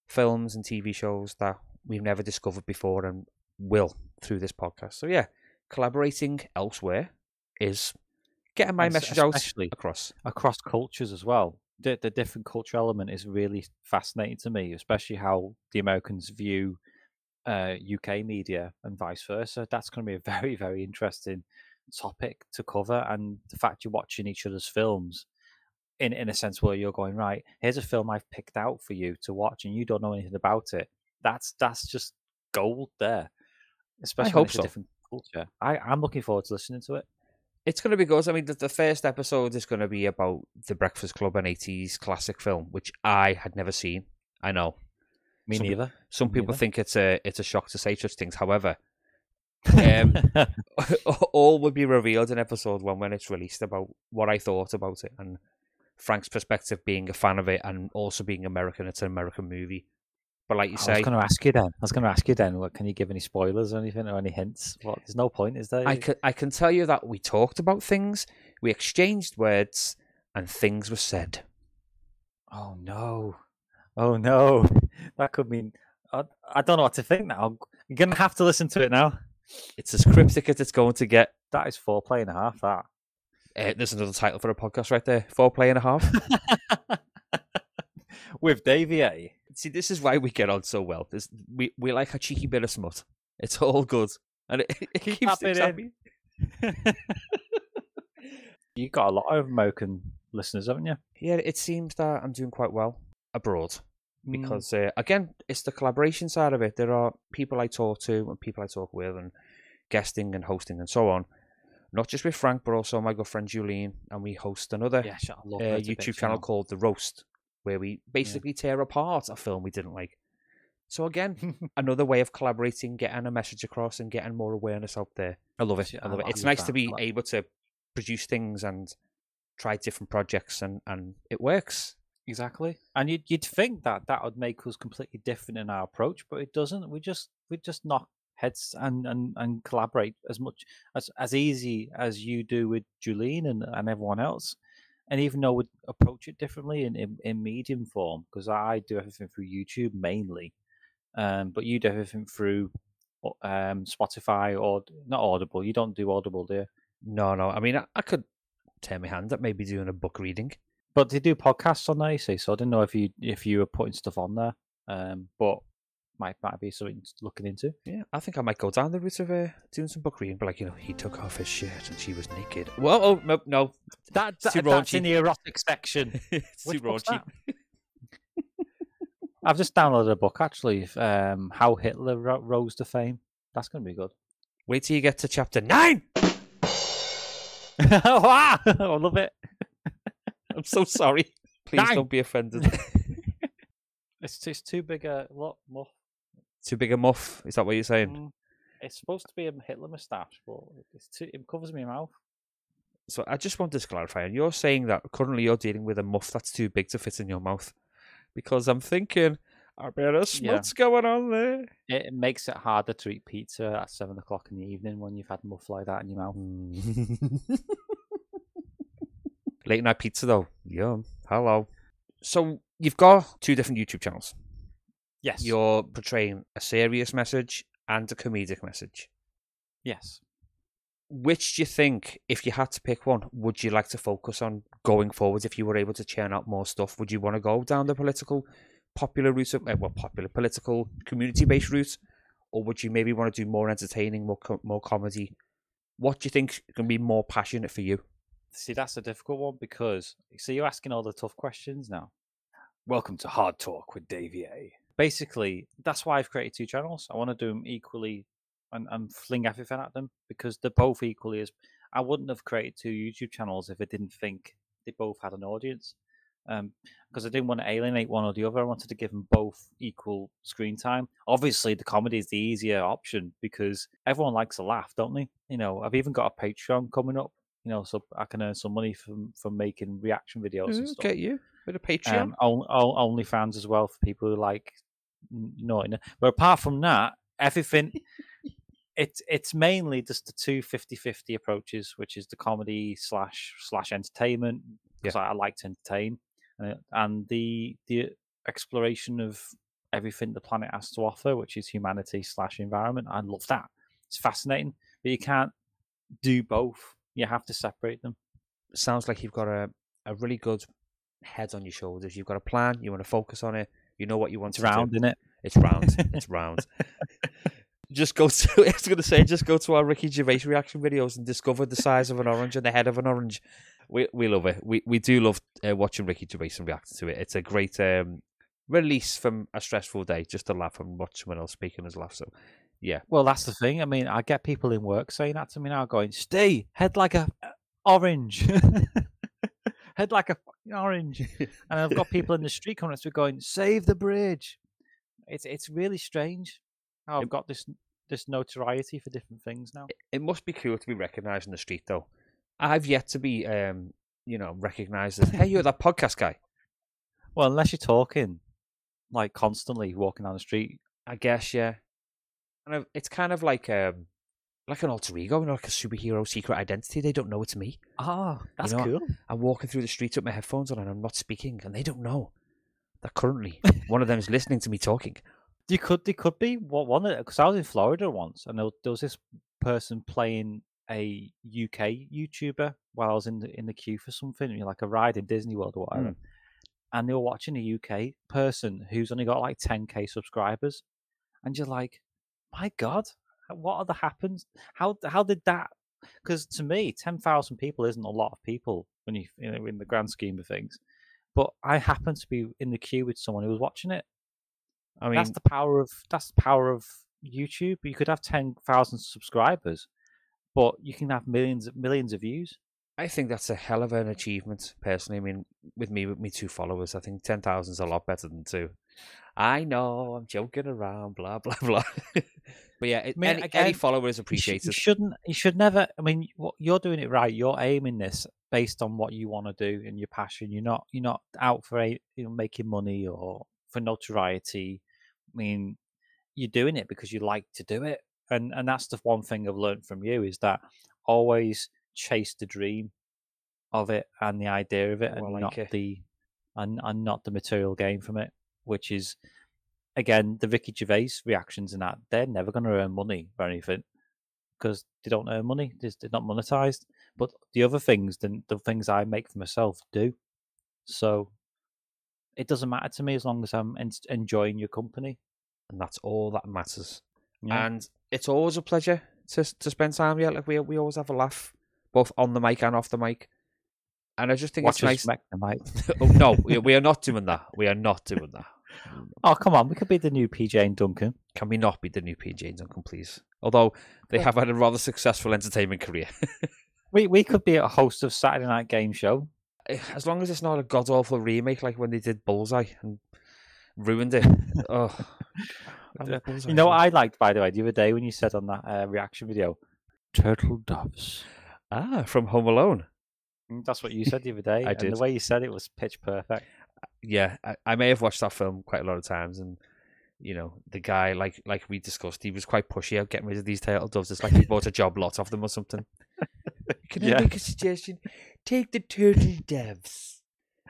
films and TV shows that we've never discovered before and will through this podcast. So yeah, collaborating elsewhere is getting my message out across across cultures as well. The, the different culture element is really fascinating to me, especially how the Americans view uh, UK media and vice versa. That's going to be a [LAUGHS] very, very interesting topic to cover. And the fact you're watching each other's films in, in a sense where you're going, right, here's a film I've picked out for you to watch and you don't know anything about it. That's that's just gold there. Especially I hope so. different culture. I, I'm looking forward to listening to it. It's going to be good. I mean, the, the first episode is going to be about the Breakfast Club, an 80s classic film, which I had never seen. I know me some, neither. Some Me people neither. think it's a it's a shock to say such things. However, um, [LAUGHS] [LAUGHS] all will be revealed in episode one when it's released about what I thought about it and Frank's perspective, being a fan of it and also being American. It's an American movie. But like you say, I was going to ask you then. I was going to ask you then. What can you give any spoilers or anything or any hints? What? There's no point, is there? I can I can tell you that we talked about things, we exchanged words, and things were said. Oh no! Oh no, [LAUGHS] that could mean I, I don't know what to think now. I'm gonna have to listen to it now. It's as cryptic as it's going to get. That is foreplay and a half. That. Uh, there's another title for a podcast right there. Foreplay and a half. [LAUGHS] With Davey A. See, this is why we get on so well. This, we we like a cheeky bit of smut. It's all good, and it, [LAUGHS] it Keep keeps it happy. [LAUGHS] You've got a lot of American listeners, haven't you? Yeah, it seems that I'm doing quite well abroad Mm. because uh, again it's the collaboration side of it there are people i talk to and people i talk with and guesting and hosting and so on not just with frank but also my good friend julian and we host another Yeah, sure, I love uh, youtube channel called the roast where we basically tear apart a film we didn't like So again, [LAUGHS] another way of collaborating, getting a message across, and getting more awareness out there. I love it. I love it. It's nice to be able to produce things and try different projects, and and it works. Exactly. And you'd you'd think that that would make us completely different in our approach, but it doesn't. We just we just knock heads and and, and collaborate as much as as easy as you do with Julene and, and everyone else. And even though we approach it differently in, in, in medium form, because I do everything through YouTube mainly, um, but you do everything through um, Spotify or not Audible. You don't do Audible, do you? No, no. I mean, I, I could turn my hand at maybe doing a book reading. But they do podcasts on there, you see. So I didn't know if you if you were putting stuff on there. Um, but might might be something looking into. Yeah, I think I might go down the route of uh, doing some book reading, but like you know, he took off his shirt and she was naked. Well, oh no, no, That, too that's in the erotic section. [LAUGHS] it's too Which raunchy. I've just downloaded a book actually. Um, How Hitler ro- rose to fame. That's going to be good. Wait till you get to chapter nine. [LAUGHS] [LAUGHS] I love it. I'm so sorry. Please Nine. don't be offended. It's it's too big a lot. Muff. Too big a muff. Is that what you're saying? Mm, It's supposed to be a Hitler moustache, but it's too, it covers my mouth. So I just wanted to clarify. And you're saying that currently you're dealing with a muff that's too big to fit in your mouth, because I'm thinking, I bet a smut's going on there. It makes it harder to eat pizza at seven o'clock in the evening when you've had muff like that in your mouth. Mm. [LAUGHS] Late night pizza though. Yum. Hello. So you've got two different YouTube channels. Yes. You're portraying a serious message and a comedic message. Yes. Which do you think, if you had to pick one, would you like to focus on going forward? If you were able to churn out more stuff, would you want to go down the political, popular route, of, uh, well, popular political community-based route, or would you maybe want to do more entertaining, more co- more comedy? What do you think can be more passionate for you? See, that's a difficult one because so you're asking all the tough questions now. Welcome to Hard Talk with Davey A. Basically, that's why I've created two channels. I want to do them equally and, and fling everything at them because they're both equally as. I wouldn't have created two YouTube channels if I didn't think they both had an audience. Um, because I didn't want to alienate one or the other. I wanted to give them both equal screen time. Obviously, the comedy is the easier option because everyone likes a laugh, don't they? You know, I've even got a Patreon coming up you know, so I can earn some money from from making reaction videos and stuff. Get you with a Patreon. Um, on, on, OnlyFans as well for people who like n- naughty. But apart from that, everything [LAUGHS] it's it's mainly just the two 50-50 approaches, which is the comedy slash slash entertainment because I, I like to entertain, uh, and the the exploration of everything the planet has to offer, which is humanity slash environment. I love that. It's fascinating, but you can't do both. You have to separate them. Sounds like you've got a, a really good head on your shoulders. You've got a plan. You want to focus on it. You know what you want It's to round, do. isn't it? It's round. [LAUGHS] it's round. Just go to. [LAUGHS] I was going to say, just go to our Ricky Gervais reaction videos and discover the size of an orange and the head of an orange. We we love it. We we do love uh, watching Ricky Gervais and reacting to it. It's a great um, release from a stressful day, just to laugh and watch someone else speaking as laugh. So, yeah, Well, that's the thing. I mean, I get people in work saying that to me now, going, "Stay head like a a orange, [LAUGHS] head like a fucking orange," [LAUGHS] and I've got people in the street coming up to me going, "Save the bridge." It's it's really strange how I've got this this notoriety for different things now. it must be cool to be recognised in the street, though. I've yet to be, um, you know, recognised as, hey, you're that podcast guy. Well, unless you're talking like constantly walking down the street. I guess, yeah. And it's kind of like um, like an alter ego, you know, like a superhero secret identity. They don't know it's me. Ah, that's know cool. I'm walking through the streets with my headphones on and I'm not speaking, and they don't know that currently [LAUGHS] one of them is listening to me talking. You could, they could be what one because I was in Florida once, and there, was- there was this person playing a UK YouTuber while I was in the in the queue for something, you know, like a ride in Disney World or whatever. And they were watching a UK person who's only got like 10k subscribers, and you're like, my God, what are the happens? How how did that? Because to me, 10,000 people isn't a lot of people when you, you know, in the grand scheme of things. But I happened to be in the queue with someone who was watching it I mean, that's the power of that's the power of YouTube. You could have ten thousand subscribers, but you can have millions millions of views. I think that's a hell of an achievement, personally. I mean, with me, with me two followers, I think 10,000 is a lot better than two. I know, I'm joking around, blah [LAUGHS] blah blah. but yeah, it, I mean, any, again, any follower is You, sh- appreciated. you shouldn't. You should never. I mean, what you're doing it right. You're aiming this based on what you want to do and your passion. You're not. You're not out for a, you know making money or for notoriety. I mean, you're doing it because you like to do it, and and that's the one thing I've learned from you is that always chase the dream of it and the idea of it, Oh, and like not it. the and and not the material gain from it, which is again the Ricky Gervais reactions and that they're never going to earn money or anything because they don't earn money. They're not monetized. But the other things, the, the things I make for myself, do. So it doesn't matter to me as long as I'm en- enjoying your company. and that's all that matters. Yeah. And it's always a pleasure to to spend time here. Like we we always have a laugh, both on the mic and off the mic. And I just think Watch it's nice. smack the mic. [LAUGHS] oh, no, we, we are not doing that. We are not doing that. Oh come on, we could be the new PJ and Duncan. Can we not be the new PJ and Duncan, please? Although they have had a rather successful entertainment career. [LAUGHS] We we could be a host of Saturday night game show. as long as it's not a god awful remake like when they did Bullseye and ruined it. [LAUGHS] oh, I love Bullseye You know what I liked by the way the other day when you said on that uh, reaction video, turtle doves. Ah, from Home Alone. Mm, That's what you said the other day. [LAUGHS] I and did. The way you said it was pitch perfect. Yeah, I, I may have watched that film quite a lot of times, and you know, the guy, like like we discussed, he was quite pushy out getting rid of these turtle doves. It's like he bought a job lot of them or something. [LAUGHS] Can I Yeah. make a suggestion? Take the turtle doves.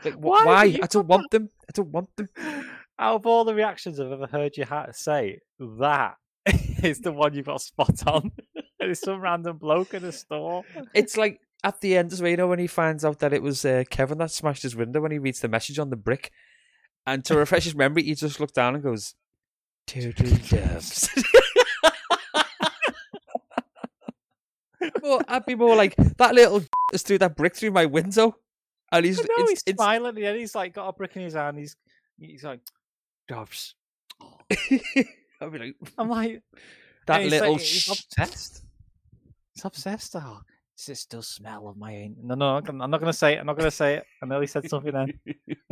Like, wh- Why why? I don't want them. I don't want them. [LAUGHS] Out of all the reactions I've ever heard you ha- say, that [LAUGHS] is the one you got spot on. it's some random bloke in a store. It's like at the end as well, you know, when he finds out that it was uh, Kevin that smashed his window when he reads the message on the brick. And to refresh his memory, he just looked down and goes, Turtle doves. [LAUGHS] well, I'd be more like, that little [LAUGHS] has threw that brick through my window. And he's, know it's, he's it's, smiling and he's like got a brick in his hand. He's he's like, doves. [LAUGHS] I'd be like, I'm like, that he's like- little he's obsessed. He's obsessed. Oh, does it still smell of my own? No, no, I'm not- going to say it. I'm not going to say it. I nearly said something then.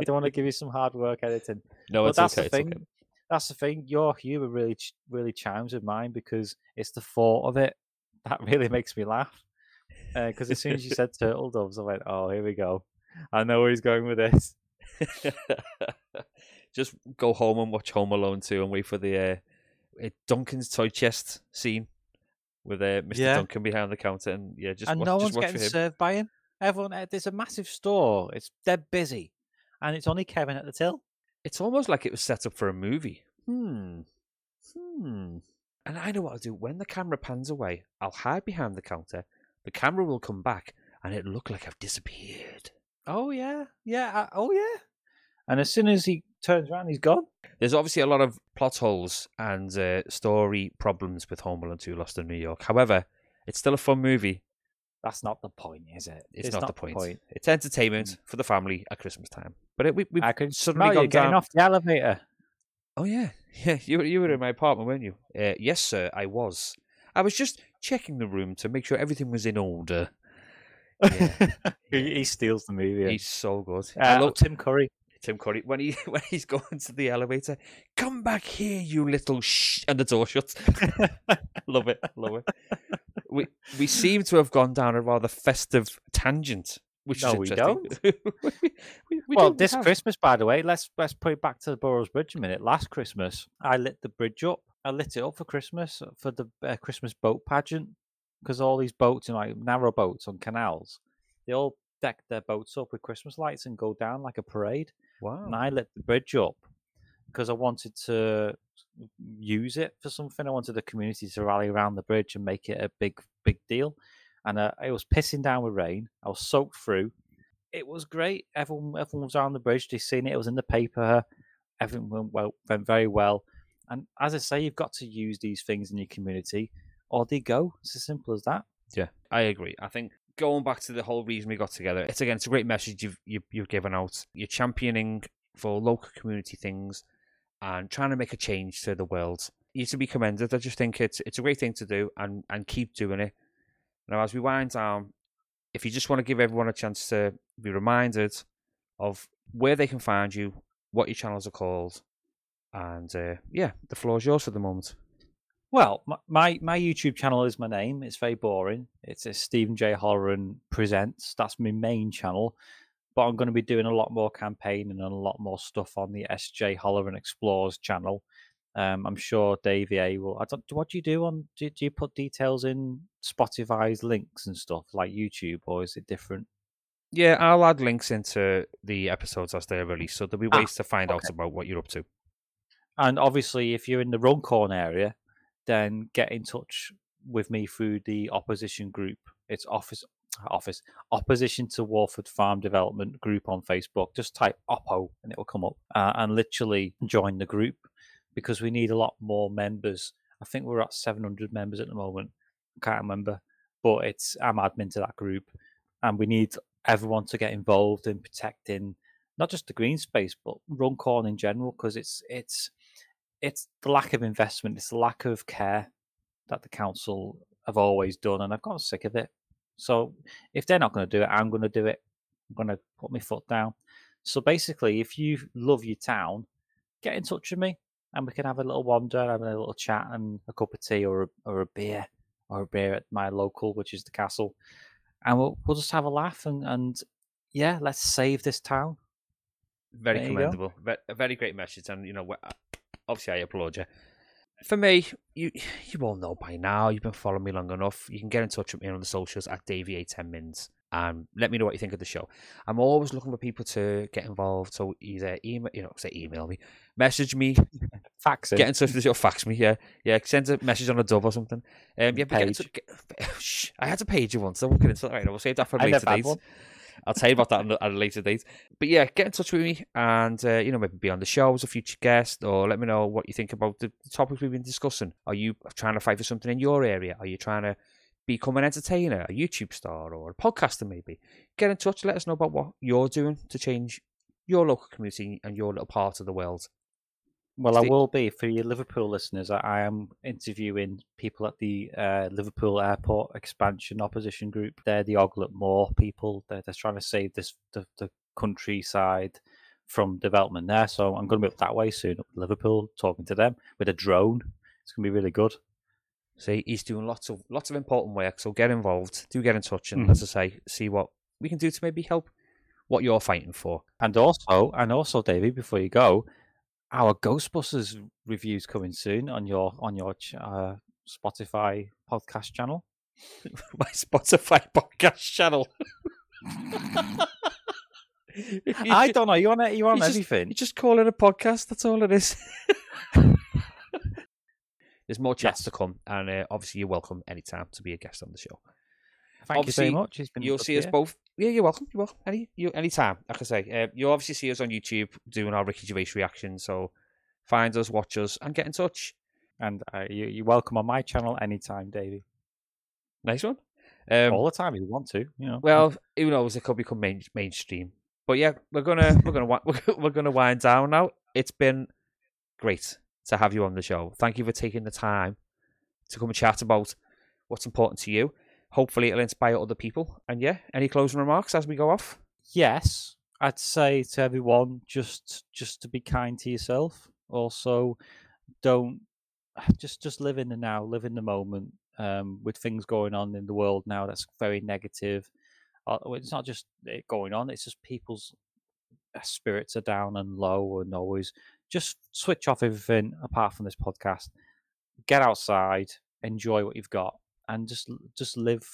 I don't want to give you some hard work editing. [LAUGHS] No, but it's that's okay. the thing. okay. That's the thing. Your humor really, really chimes with mine because it's the thought of it that [LAUGHS] really makes me laugh. Because as soon as you said [LAUGHS] turtle doves, I went, "Oh, here we go. I know where he's going with this." just go home and watch Home Alone 2 and wait for the uh, uh, Duncan's toy chest scene with uh, Mr. Yeah. Duncan behind the counter. And yeah, just and watch, no one's getting served by him. Everyone, uh, there's a massive store. It's dead busy, and it's only Kevin at the till. It's almost like it was set up for a movie. Hmm. Hmm. And I know what I'll do. When the camera pans away, I'll hide behind the counter. The camera will come back and it'll look like I've disappeared. Oh yeah, yeah. uh, oh yeah. And as soon as he turns around, he's gone. There's obviously a lot of plot holes and uh, story problems with Home Alone 2 Lost in New York. However, it's still a fun movie. That's not the point, is it? It's, not, the point. It's entertainment for the family at Christmas time. But it, we, we've I can suddenly gone getting down. off the elevator. Oh yeah, [LAUGHS] yeah. You were you were in my apartment, weren't you? Uh, yes, sir. I was. I was just checking the room to make sure everything was in order. Yeah. [LAUGHS] he, he steals the movie. He's so good. uh, I love Tim Curry. Tim Curry when he [LAUGHS] when he's going to the elevator. Come back here, you little sh! And the door shuts. [LAUGHS] love it, love it. We we seem to have gone down a rather festive tangent, which No, is we interesting. [LAUGHS] we, we, we well, this have- Christmas, by the way, let's let's put it back to the Burrows Bridge a minute. Last Christmas, I lit the bridge up. I lit it up for Christmas for the uh, Christmas boat pageant because all these boats, you know, like narrow boats on canals, they all deck their boats up with Christmas lights and go down like a parade. Wow. And I lit the bridge up because I wanted to use it for something. I wanted the community to rally around the bridge and make it a big, big deal. And uh, it was pissing down with rain. I was soaked through. It was great. Everyone, everyone was on the bridge. They seen it. It was in the paper. Everything went well, went very well. And as I say, you've got to use these things in your community, or they go. It's as simple as that. Yeah, I agree. I think going back to the whole reason we got together, it's again, it's a great message you've you've, you've given out. You're championing for local community things and trying to make a change to the world. You're to be commended. I just think it's it's a great thing to do and and keep doing it. Now, as we wind down, if you just want to give everyone a chance to be reminded of where they can find you, what your channels are called, And uh, yeah, the floor is yours for the moment. Well, my, my, YouTube channel is my name. It's very boring. It's a Stephen J. Holloran presents. That's my main channel. But I'm going to be doing a lot more campaigning and a lot more stuff on the SJ Holloran Explores channel. Um, I'm sure Davey A will. I don't. What do you do on? Do, do you put details in Spotify's links and stuff like YouTube, or is it different? Yeah, I'll add links into the episodes as they're released, so there'll be Ah, ways to find out about what you're up to. And obviously, if you're in the Runcorn area, then get in touch with me through the opposition group. It's office office opposition to Wharford Farm Development group on Facebook. Just type Oppo and it will come up, uh, and literally join the group because we need a lot more members. I think we're at 700 members at the moment. I can't remember, but it's I'm admin to that group, and we need everyone to get involved in protecting not just the green space but Runcorn in general because it's it's it's the lack of investment, it's the lack of care that the council have always done, and I've gotten sick of it. So if they're not going to do it, I'm going to do it. I'm going to put my foot down. So basically, if you love your town, get in touch with me, and we can have a little wander, have a little chat, and a cup of tea or a, or a beer or a beer at my local, which is the castle, and we'll we'll just have a laugh and and yeah, let's save this town. Very There commendable. Ve- A very great message, and you know, obviously, I applaud you. For me, you you all know by now. You've been following me long enough. You can get in touch with me on the socials at Davey Ten Mins and let me know what you think of the show. I'm always looking for people to get involved. So either email, you know, say email me, message me, [LAUGHS] Fax it. get in touch with the show, fax me, yeah, yeah, send a message on a dub or something. Um, yeah, get Page. touch, get, [LAUGHS] I had to page you once. I'm looking into that right now. We'll save that for I later date. I'll tell you about that at a later date. But yeah, get in touch with me and, uh, you know, maybe be on the show as a future guest or let me know what you think about the, the topics we've been discussing. Are you trying to fight for something in your area? Are you trying to become an entertainer, a YouTube star, or a podcaster maybe? Get in touch. Let us know about what you're doing to change your local community and your little part of the world. Well, I will be for your Liverpool listeners. I, I am interviewing people at the uh, Liverpool Airport expansion opposition group. They're the Oglet Moor people. They're, they're trying to save this the, the countryside from development there. So I'm going to be up that way soon, up Liverpool, talking to them with a drone. It's going to be really good. See, he's doing lots of lots of important work. So get involved. Do get in touch, and Mhm. as I say, see what we can do to maybe help what you're fighting for. And also, and also, Davey, before you go, our Ghostbusters reviews coming soon on your on your uh, Spotify podcast channel. [LAUGHS] my Spotify podcast channel. [LAUGHS] I don't know. You on? You on you just- everything? You just call it a podcast. That's all it is. [LAUGHS] There's more chats Yes. to come, and uh, obviously you're welcome anytime to be a guest on the show. Thank you obviously, much. It's been You'll see us both. Yeah, you're welcome. You're welcome. Any you anytime. Like I say, uh, you'll obviously see us on YouTube doing our Ricky Gervais reaction. So find us, watch us, and get in touch. and uh, you, you're welcome on my channel anytime, Davey. Nice one. Um, All the time if you want to. You know. Well, who knows? It could become main, mainstream. But yeah, we're gonna [LAUGHS] we're gonna [LAUGHS] we're gonna wind down now. It's been great to have you on the show. Thank you for taking the time to come and chat about what's important to you. Hopefully, it'll inspire other people. And yeah, any closing remarks as we go off? yes, I'd say to everyone just just to be kind to yourself. Also, don't just just live in the now, live in the moment. Um, with things going on in the world now, that's very negative. Uh, it's not just it going on; it's just people's uh, spirits are down and low, and always just switch off everything apart from this podcast. Get outside, enjoy what you've got, and just just live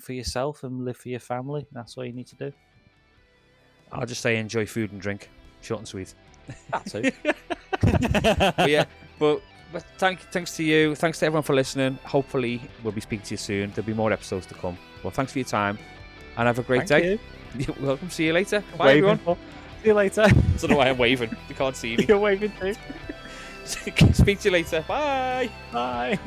for yourself and live for your family. That's all you need to do. I'll just say enjoy food and drink, short and sweet. That's [LAUGHS] it. but yeah, but, but thank thanks to you, thanks to everyone for listening. Hopefully, we'll be speaking to you soon. There'll be more episodes to come. Well, thanks for your time, and have a great Thank day. you. [LAUGHS] You're welcome. See you later. Bye, Waving everyone. See you later. [LAUGHS] I don't know why I'm waving. You can't see me. You're waving too. Speak to you later. Bye. Bye.